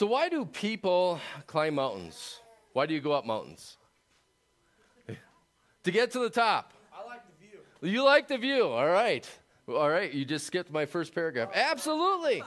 So, why do people climb mountains? Why do you go up mountains? to get to the top. I like the view. You like the view. All right. All right. You just skipped my first paragraph. Absolutely.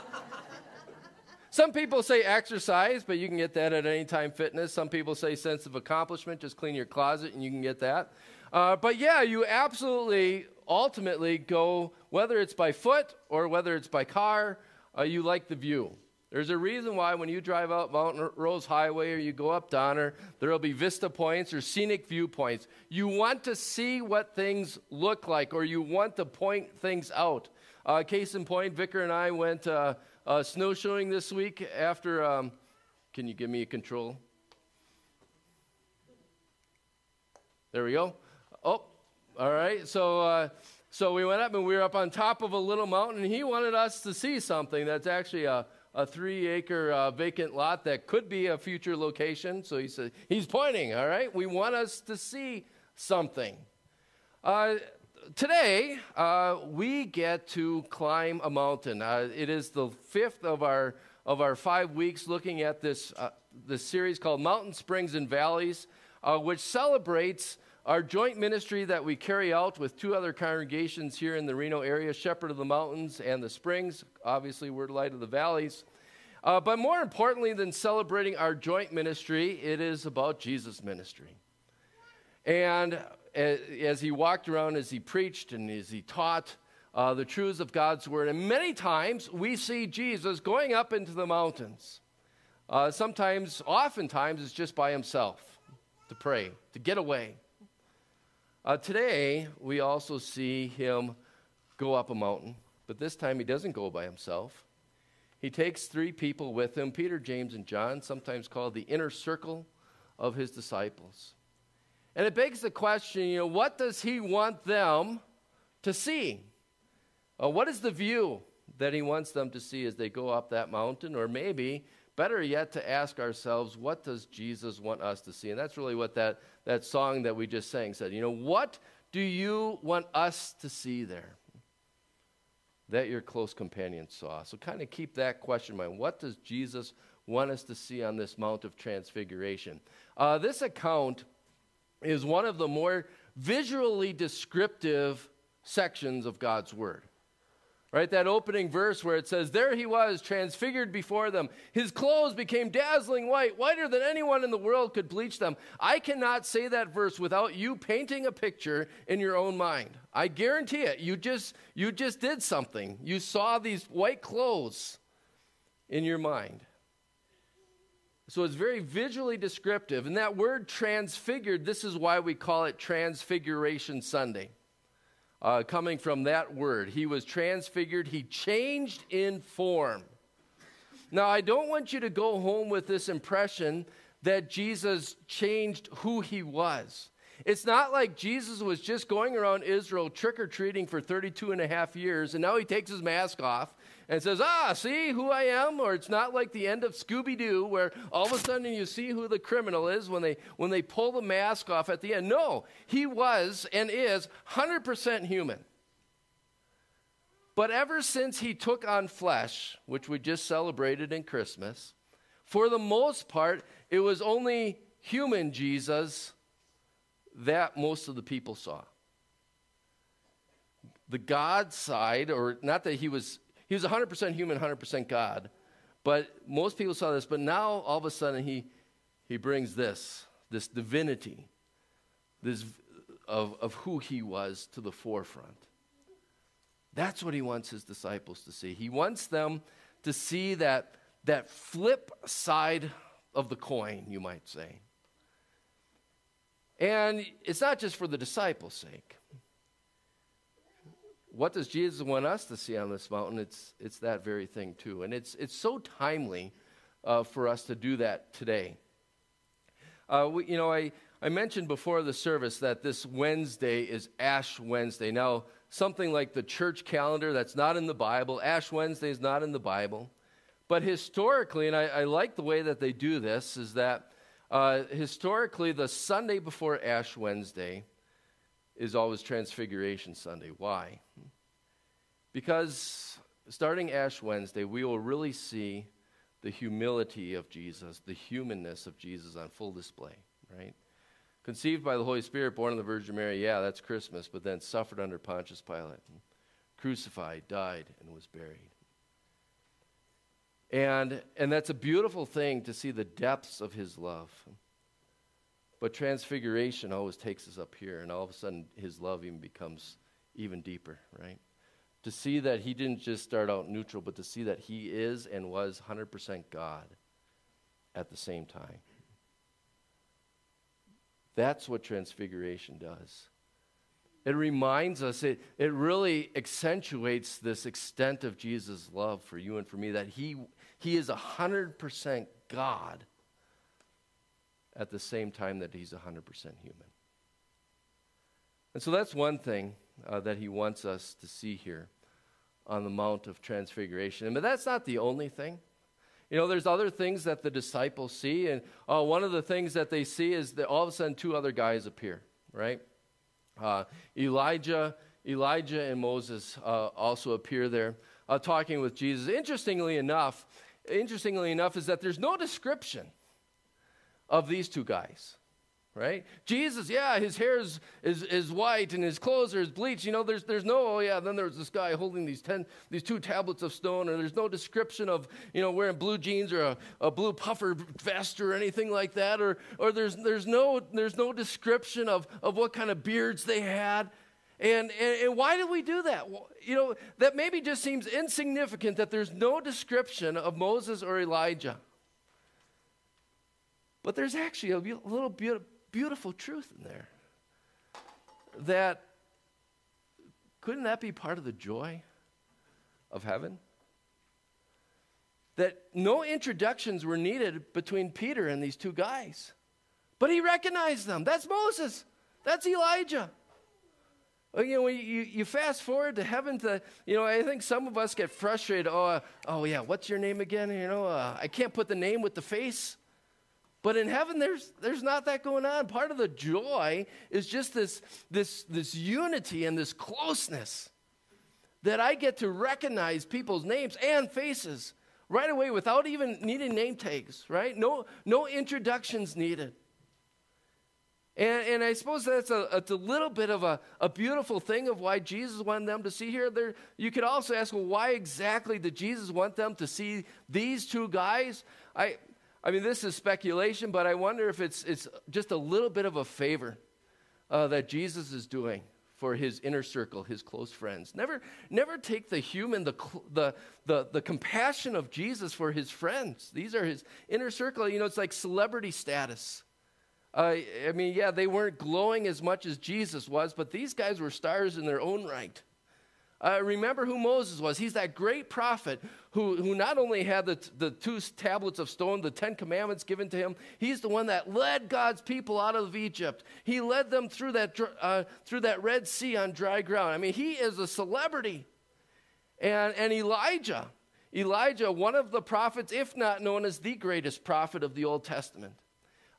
Some people say exercise, but you can get that at Anytime Fitness. Some people say sense of accomplishment, just clean your closet and you can get that. Uh, but yeah, you absolutely ultimately go, whether it's by foot or whether it's by car, uh, you like the view. There's a reason why when you drive out Mount Rose Highway or you go up Donner, there will be vista points or scenic viewpoints. You want to see what things look like or you want to point things out. Uh, case in point, Vicar and I went uh, uh, snowshoeing this week after. Um, can you give me a control? There we go. Oh, all right. So, uh, so we went up and we were up on top of a little mountain, and he wanted us to see something that's actually a a three acre uh, vacant lot that could be a future location. So he said, he's pointing, all right? We want us to see something. Uh, today, uh, we get to climb a mountain. Uh, it is the fifth of our, of our five weeks looking at this, uh, this series called Mountain Springs and Valleys, uh, which celebrates our joint ministry that we carry out with two other congregations here in the Reno area Shepherd of the Mountains and the Springs, obviously, Word Light of the Valleys. Uh, but more importantly than celebrating our joint ministry, it is about Jesus' ministry. And as he walked around, as he preached, and as he taught uh, the truths of God's Word, and many times we see Jesus going up into the mountains. Uh, sometimes, oftentimes, it's just by himself to pray, to get away. Uh, today, we also see him go up a mountain, but this time he doesn't go by himself. He takes three people with him Peter, James, and John, sometimes called the inner circle of his disciples. And it begs the question you know, what does he want them to see? Uh, what is the view that he wants them to see as they go up that mountain? Or maybe, better yet, to ask ourselves, what does Jesus want us to see? And that's really what that that song that we just sang said. You know, what do you want us to see there? That your close companion saw. So kind of keep that question in mind. What does Jesus want us to see on this Mount of Transfiguration? Uh, this account is one of the more visually descriptive sections of God's Word. Right? That opening verse where it says, There he was, transfigured before them. His clothes became dazzling white, whiter than anyone in the world could bleach them. I cannot say that verse without you painting a picture in your own mind. I guarantee it. You just, you just did something. You saw these white clothes in your mind. So it's very visually descriptive. And that word transfigured, this is why we call it Transfiguration Sunday uh, coming from that word. He was transfigured, he changed in form. Now, I don't want you to go home with this impression that Jesus changed who he was. It's not like Jesus was just going around Israel trick or treating for 32 and a half years and now he takes his mask off and says, Ah, see who I am? Or it's not like the end of Scooby Doo where all of a sudden you see who the criminal is when they, when they pull the mask off at the end. No, he was and is 100% human. But ever since he took on flesh, which we just celebrated in Christmas, for the most part, it was only human Jesus that most of the people saw. The God side, or not that he was he was 100% human, 100% God. But most people saw this, but now all of a sudden he, he brings this, this divinity, this of, of who he was to the forefront. That's what he wants his disciples to see. He wants them to see that, that flip side of the coin, you might say. And it's not just for the disciples' sake what does Jesus want us to see on this mountain? It's, it's that very thing, too. And it's, it's so timely uh, for us to do that today. Uh, we, you know, I, I mentioned before the service that this Wednesday is Ash Wednesday. Now, something like the church calendar that's not in the Bible, Ash Wednesday is not in the Bible. But historically, and I, I like the way that they do this, is that uh, historically, the Sunday before Ash Wednesday is always Transfiguration Sunday. Why? Because starting Ash Wednesday, we will really see the humility of Jesus, the humanness of Jesus on full display, right? Conceived by the Holy Spirit, born of the Virgin Mary, yeah, that's Christmas, but then suffered under Pontius Pilate, crucified, died, and was buried. And, and that's a beautiful thing to see the depths of his love. But transfiguration always takes us up here, and all of a sudden his love even becomes even deeper, right? To see that he didn't just start out neutral, but to see that he is and was 100% God at the same time. That's what transfiguration does. It reminds us, it, it really accentuates this extent of Jesus' love for you and for me, that he, he is 100% God at the same time that he's 100% human. And so that's one thing uh, that he wants us to see here on the Mount of Transfiguration. But that's not the only thing. You know, there's other things that the disciples see, and uh, one of the things that they see is that all of a sudden two other guys appear, right? Uh, Elijah, Elijah and Moses uh, also appear there, uh, talking with Jesus. Interestingly enough, interestingly enough, is that there's no description of these two guys right? Jesus, yeah, his hair is, is, is white and his clothes are is bleached. You know, there's, there's no, oh yeah, then there's this guy holding these, ten, these two tablets of stone, and there's no description of, you know, wearing blue jeans or a, a blue puffer vest or anything like that, or, or there's, there's, no, there's no description of, of what kind of beards they had. And, and, and why do we do that? Well, you know, that maybe just seems insignificant that there's no description of Moses or Elijah. But there's actually a little bit, beautiful truth in there. That couldn't that be part of the joy of heaven? That no introductions were needed between Peter and these two guys. But he recognized them. That's Moses. That's Elijah. You know, you, you fast forward to heaven to, you know, I think some of us get frustrated. Oh, uh, oh yeah, what's your name again? You know, uh, I can't put the name with the face. But in heaven, there's, there's not that going on. Part of the joy is just this, this, this unity and this closeness that I get to recognize people's names and faces right away without even needing name tags, right? No, no introductions needed. And, and I suppose that's a, a little bit of a, a beautiful thing of why Jesus wanted them to see here. There, you could also ask, well, why exactly did Jesus want them to see these two guys? I, I mean, this is speculation, but I wonder if it's, it's just a little bit of a favor uh, that Jesus is doing for his inner circle, his close friends. Never, never take the human, the, the, the, the compassion of Jesus for his friends. These are his inner circle. You know, it's like celebrity status. Uh, I mean, yeah, they weren't glowing as much as Jesus was, but these guys were stars in their own right. Uh, remember who Moses was. He's that great prophet who, who not only had the, the two tablets of stone, the Ten Commandments given to him, he's the one that led God's people out of Egypt. He led them through that, uh, through that Red Sea on dry ground. I mean, he is a celebrity. And, and Elijah, Elijah, one of the prophets, if not known as the greatest prophet of the Old Testament.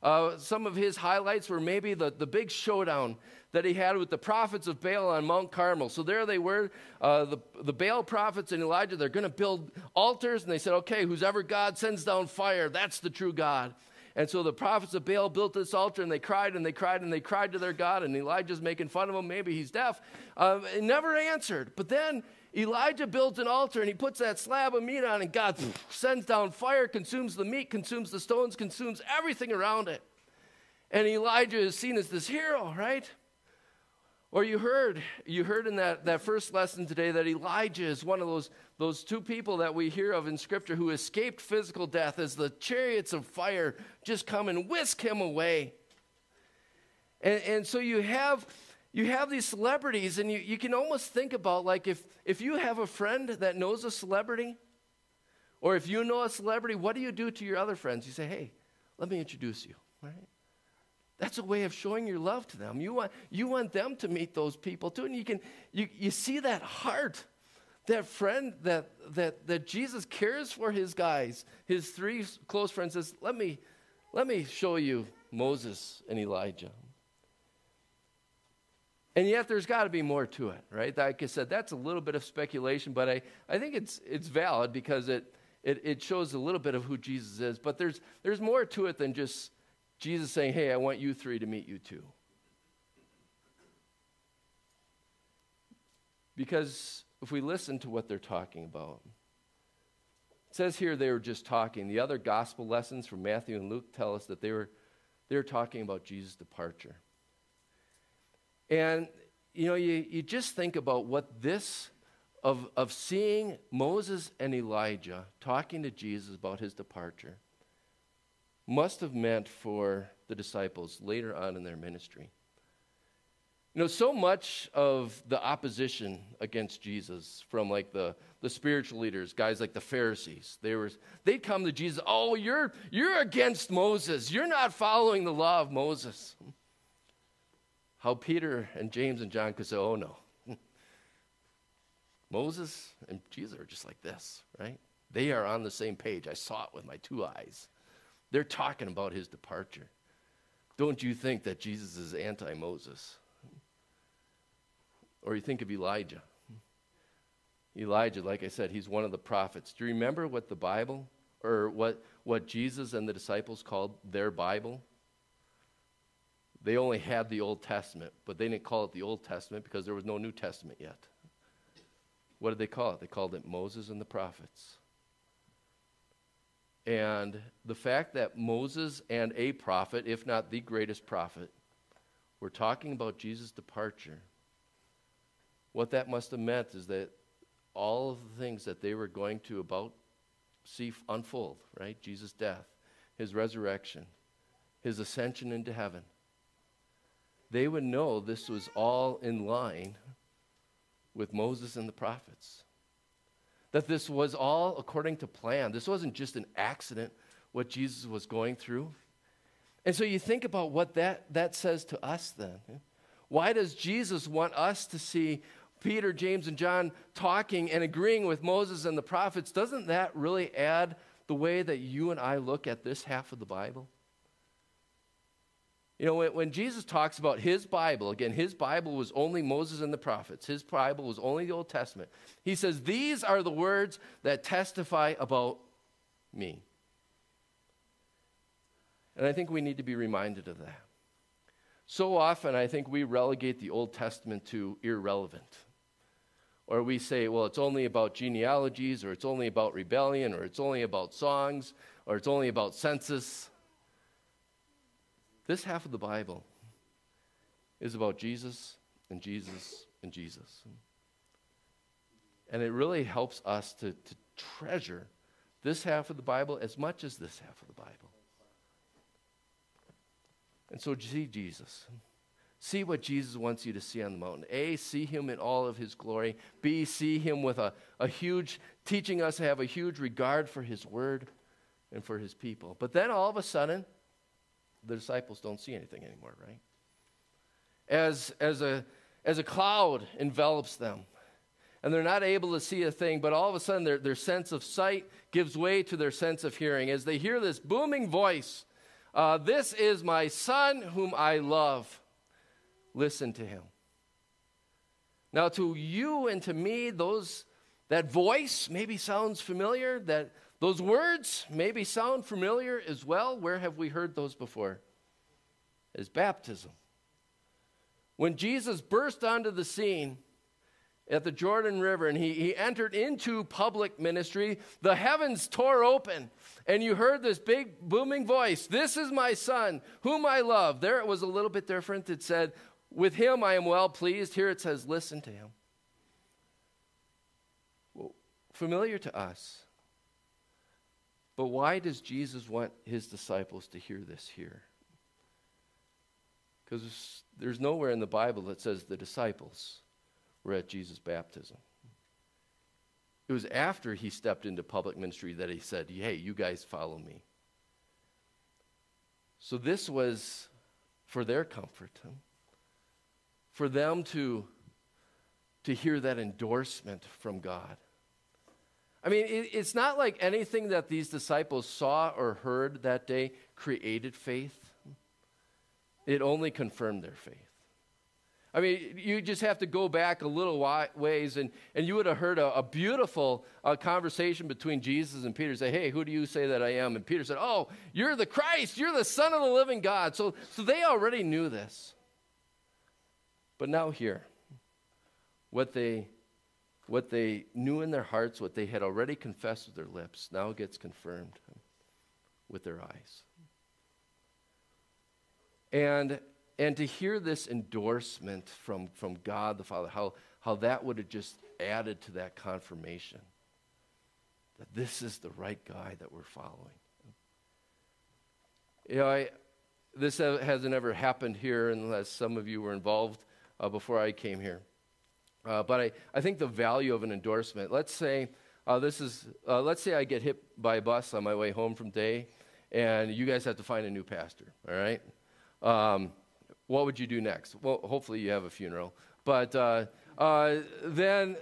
Uh, some of his highlights were maybe the, the big showdown that he had with the prophets of Baal on Mount Carmel. So there they were, uh, the, the Baal prophets and Elijah, they're going to build altars. And they said, okay, whoever God sends down fire, that's the true God. And so the prophets of Baal built this altar and they cried and they cried and they cried to their God. And Elijah's making fun of him. Maybe he's deaf. Uh, it never answered. But then Elijah builds an altar and he puts that slab of meat on, and God sends down fire, consumes the meat, consumes the stones, consumes everything around it. And Elijah is seen as this hero, right? Or you heard, you heard in that, that first lesson today that Elijah is one of those, those two people that we hear of in Scripture who escaped physical death as the chariots of fire just come and whisk him away. And, and so you have, you have these celebrities, and you, you can almost think about like if, if you have a friend that knows a celebrity, or if you know a celebrity, what do you do to your other friends? You say, hey, let me introduce you, right? That's a way of showing your love to them. You want, you want them to meet those people too. And you can you, you see that heart, that friend that, that, that Jesus cares for his guys, his three close friends says, let me, let me show you Moses and Elijah. And yet there's got to be more to it, right? Like I said, that's a little bit of speculation, but I, I think it's, it's valid because it, it, it shows a little bit of who Jesus is, but there's, there's more to it than just Jesus saying, Hey, I want you three to meet you too. Because if we listen to what they're talking about, it says here they were just talking. The other gospel lessons from Matthew and Luke tell us that they were, they were talking about Jesus' departure. And, you know, you, you just think about what this, of, of seeing Moses and Elijah talking to Jesus about his departure, must have meant for the disciples later on in their ministry. You know, so much of the opposition against Jesus from like the, the spiritual leaders, guys like the Pharisees, they were they'd come to Jesus, oh, you're you're against Moses. You're not following the law of Moses. How Peter and James and John could say, oh no. Moses and Jesus are just like this, right? They are on the same page. I saw it with my two eyes. They're talking about his departure. Don't you think that Jesus is anti Moses? Or you think of Elijah. Elijah, like I said, he's one of the prophets. Do you remember what the Bible, or what, what Jesus and the disciples called their Bible? They only had the Old Testament, but they didn't call it the Old Testament because there was no New Testament yet. What did they call it? They called it Moses and the prophets. And the fact that Moses and a prophet, if not the greatest prophet, were talking about Jesus' departure what that must have meant is that all of the things that they were going to about see unfold, right? Jesus' death, his resurrection, his ascension into heaven. They would know this was all in line with Moses and the prophets. That this was all according to plan. This wasn't just an accident, what Jesus was going through. And so you think about what that, that says to us then. Why does Jesus want us to see Peter, James, and John talking and agreeing with Moses and the prophets, doesn't that really add the way that you and I look at this half of the Bible? You know, when, when, Jesus talks about his Bible, again, his Bible was only Moses and the prophets, his Bible was only the Old Testament. He says, These are the words that testify about me. And I think we need to be reminded of that. So often, I think we relegate the Old Testament to irrelevant. Or we say, well, it's only about genealogies, or it's only about rebellion, or it's only about songs, or it's only about census. This half of the Bible is about Jesus and Jesus and Jesus. And it really helps us to, to treasure this half of the Bible as much as this half of the Bible. And so, see Jesus. See what Jesus wants you to see on the mountain. A, see him in all of his glory. B, see him with a, a huge, teaching us to have a huge regard for his word and for his people. But then all of a sudden, the disciples don't see anything anymore, right? As, as, a, as a cloud envelops them, and they're not able to see a thing, but all of a sudden their, their sense of sight gives way to their sense of hearing as they hear this booming voice uh, This is my son whom I love listen to him. Now, to you and to me, those that voice maybe sounds familiar, that those words maybe sound familiar as well. Where have we heard those before? As baptism. When Jesus burst onto the scene at the Jordan River and he, he entered into public ministry, the heavens tore open and you heard this big booming voice This is my son, whom I love. There it was a little bit different. It said, with him I am well pleased. Here it says, listen to him. Well, familiar to us. But why does Jesus want his disciples to hear this here? Because there's nowhere in the Bible that says the disciples were at Jesus' baptism. It was after he stepped into public ministry that he said, Hey, you guys follow me. So this was for their comfort for them to, to hear that endorsement from God. I mean, it, it's not like anything that these disciples saw or heard that day created faith, it only confirmed their faith. I mean, you just have to go back a little ways, and, and you would have heard a, a beautiful uh, conversation between Jesus and Peter. Say, hey, who do you say that I am? And Peter said, oh, you're the Christ. You're the Son of the living God. So, so they already knew this. But now here, what they what they knew in their hearts, what they had already confessed with their lips, now gets confirmed with their eyes. And, and to hear this endorsement from, from God the Father, how, how that would have just added to that confirmation that this is the right guy that we're following. You know, I, this hasn't ever happened here unless some of you were involved uh, before I came here. Uh, but I, I think the value of an endorsement, let's say uh, this is, uh, let's say I get hit by a bus on my way home from day, and you guys have to find a new pastor, all right? Um, what would you do next? Well, hopefully you have a funeral. But uh, uh, then,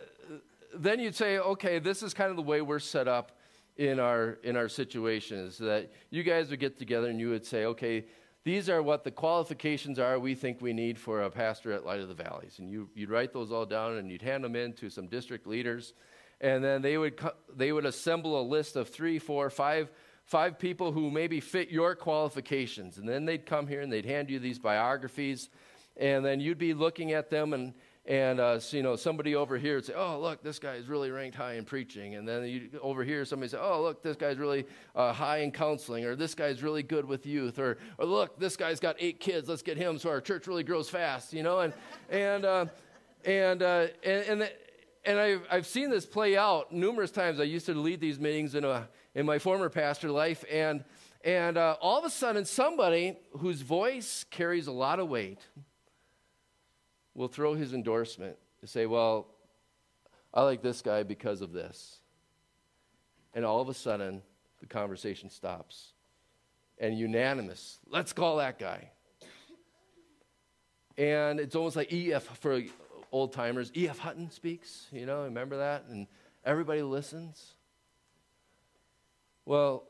then you'd say, okay, this is kind of the way we're set up in our, in our situations, that you guys would get together and you would say, okay, these are what the qualifications are we think we need for a pastor at Light of the Valleys. And you, would write those all down and you'd hand them in to some district leaders. And then they would, they would assemble a list of three, four, five, five people who maybe fit your qualifications. And then they'd come here and they'd hand you these biographies. And then you'd be looking at them and and uh, so, you know somebody over here would say oh look this guy is really ranked high in preaching. And then you, over here somebody say oh look this guy's really uh, high in counseling or this guy's really good with youth or, or look this guy's got eight kids let's get him so our church really grows fast you know? And and uh, and, uh, and and, and I've, I've seen this play out numerous times. I used to lead these meetings in, a, in my former pastor life and and uh, all of a sudden somebody whose voice carries a lot of weight will throw his endorsement and say, Well, I like this guy because of this. And all of a sudden, the conversation stops. And unanimous, let's call that guy. And it's almost like E.F. for old timers. E.F. Hutton speaks, you know, remember that? And everybody listens. Well,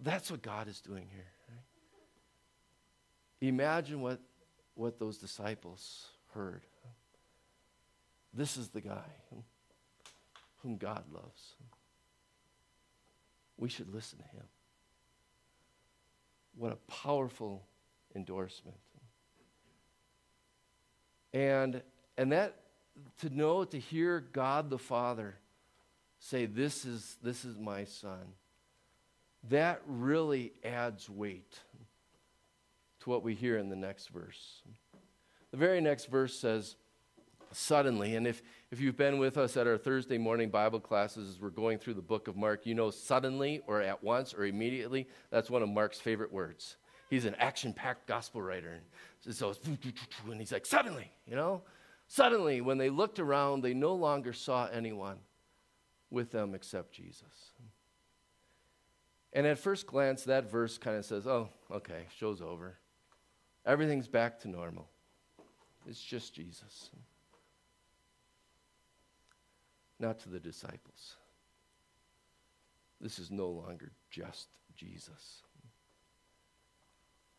that's what God is doing here. Right? Imagine what, what those disciples heard. This is the guy whom God loves. We should listen to him. What a powerful endorsement. And, and that, to know, to hear God the Father say, This is, this is my son, that really adds weight to what we hear in the next verse. The very next verse says, suddenly. And if, if you've been with us at our Thursday morning Bible classes as we're going through the book of Mark, you know suddenly or at once or immediately, that's one of Mark's favorite words. He's an action packed gospel writer. And so, and he's like, suddenly, you know? Suddenly, when they looked around, they no longer saw anyone with them except Jesus. And at first glance, that verse kind of says, oh, okay, show's over. Everything's back to normal. It's just Jesus. Not to the disciples. This is no longer just Jesus.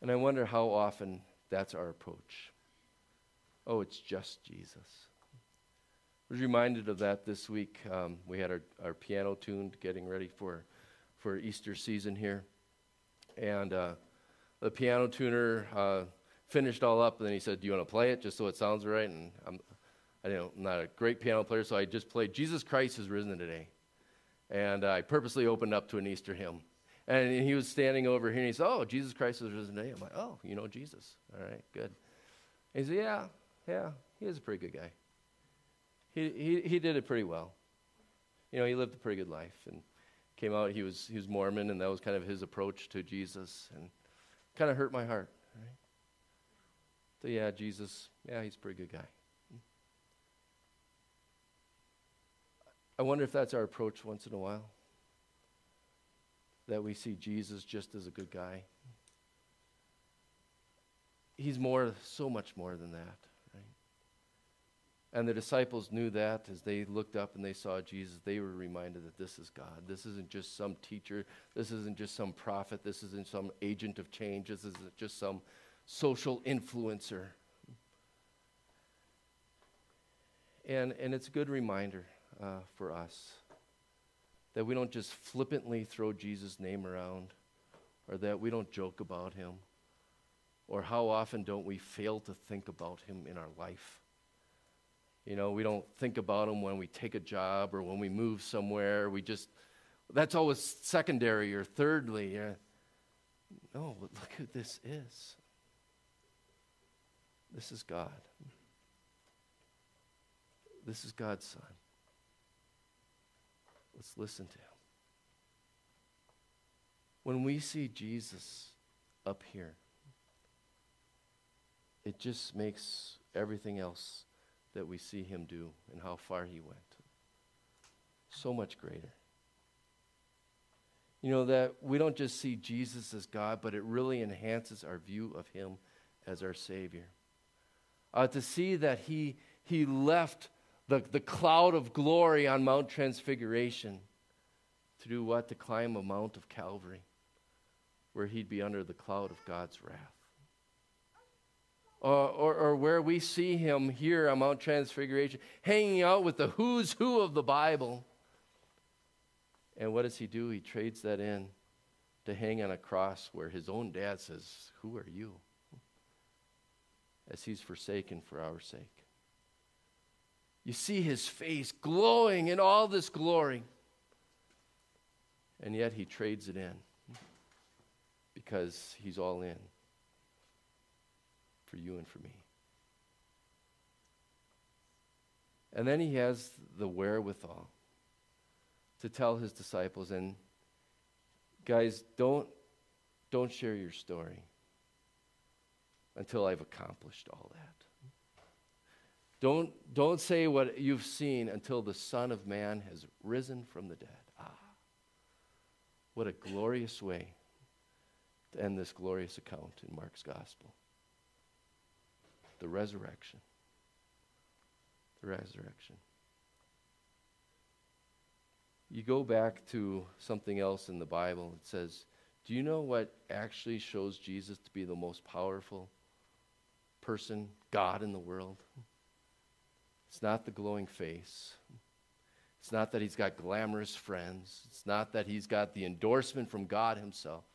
And I wonder how often that's our approach. Oh, it's just Jesus. I was reminded of that this week. Um, we had our, our piano tuned, getting ready for, for Easter season here. And uh, the piano tuner uh, finished all up, and then he said, Do you want to play it just so it sounds right? And I'm, I am not a great piano player, so I just played Jesus Christ is risen today. And I purposely opened up to an Easter hymn. And he was standing over here and he said, Oh, Jesus Christ is risen today. I'm like, Oh, you know Jesus. All right, good. he said, Yeah, yeah, he is a pretty good guy. He, he, he did it pretty well. You know, he lived a pretty good life and came out, he was, he was Mormon, and that was kind of his approach to Jesus and kind of hurt my heart. Right? So, yeah, Jesus, yeah, he's a pretty good guy. I wonder if that's our approach once in a while. That we see Jesus just as a good guy. He's more, so much more than that, right? And the disciples knew that as they looked up and they saw Jesus, they were reminded that this is God. This isn't just some teacher. This isn't just some prophet. This isn't some agent of change. This isn't just some social influencer. And, and it's a good reminder uh, for us that we don't just flippantly throw Jesus' name around or that we don't joke about him or how often don't we fail to think about him in our life. You know, we don't think about him when we take a job or when we move somewhere. We just, that's always secondary or thirdly. Uh, no, look who this is. This is God. This is God's Son. Let's listen to him. When we see Jesus up here, it just makes everything else that we see him do and how far he went so much greater. You know, that we don't just see Jesus as God, but it really enhances our view of him as our Savior. Uh, to see that he, he left the, the cloud of glory on Mount Transfiguration to do what? To climb a mount of Calvary, where he'd be under the cloud of God's wrath. Or, or, or, where we see him here on Mount Transfiguration, hanging out with the who's who of the Bible. And what does he do? He trades that in to hang on a cross where his own dad says, Who are you? As he's forsaken for our sake. You see his face glowing in all this glory. And yet he trades it in because he's all in for you and for me. And then he has the wherewithal to tell his disciples and guys don't don't share your story until I've accomplished all that. Don't, don't say what you've seen until the Son of Man has risen from the dead. Ah, what a glorious way to end this glorious account in Mark's Gospel. The resurrection. The resurrection. You go back to something else in the Bible. It says, Do you know what actually shows Jesus to be the most powerful person, God in the world? It's not the glowing face. It's not that he's got glamorous friends. It's not that he's got the endorsement from God himself.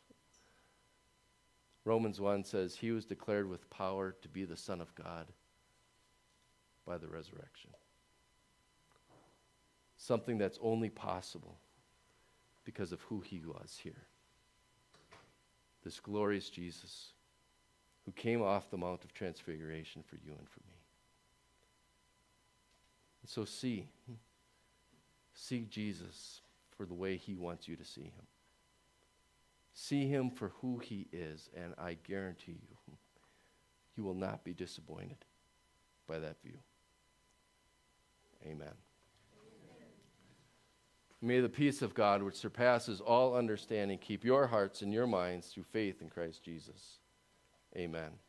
Romans 1 says, He was declared with power to be the Son of God by the resurrection. Something that's only possible because of who he was here. This glorious Jesus who came off the Mount of Transfiguration for you and for me. And So see, see Jesus for the way he wants you to see him. See him for who he is, and I guarantee you, you will not be disappointed by that view. Amen. May the peace of God, which surpasses all understanding, keep your hearts and your minds through faith in Christ Jesus. Amen.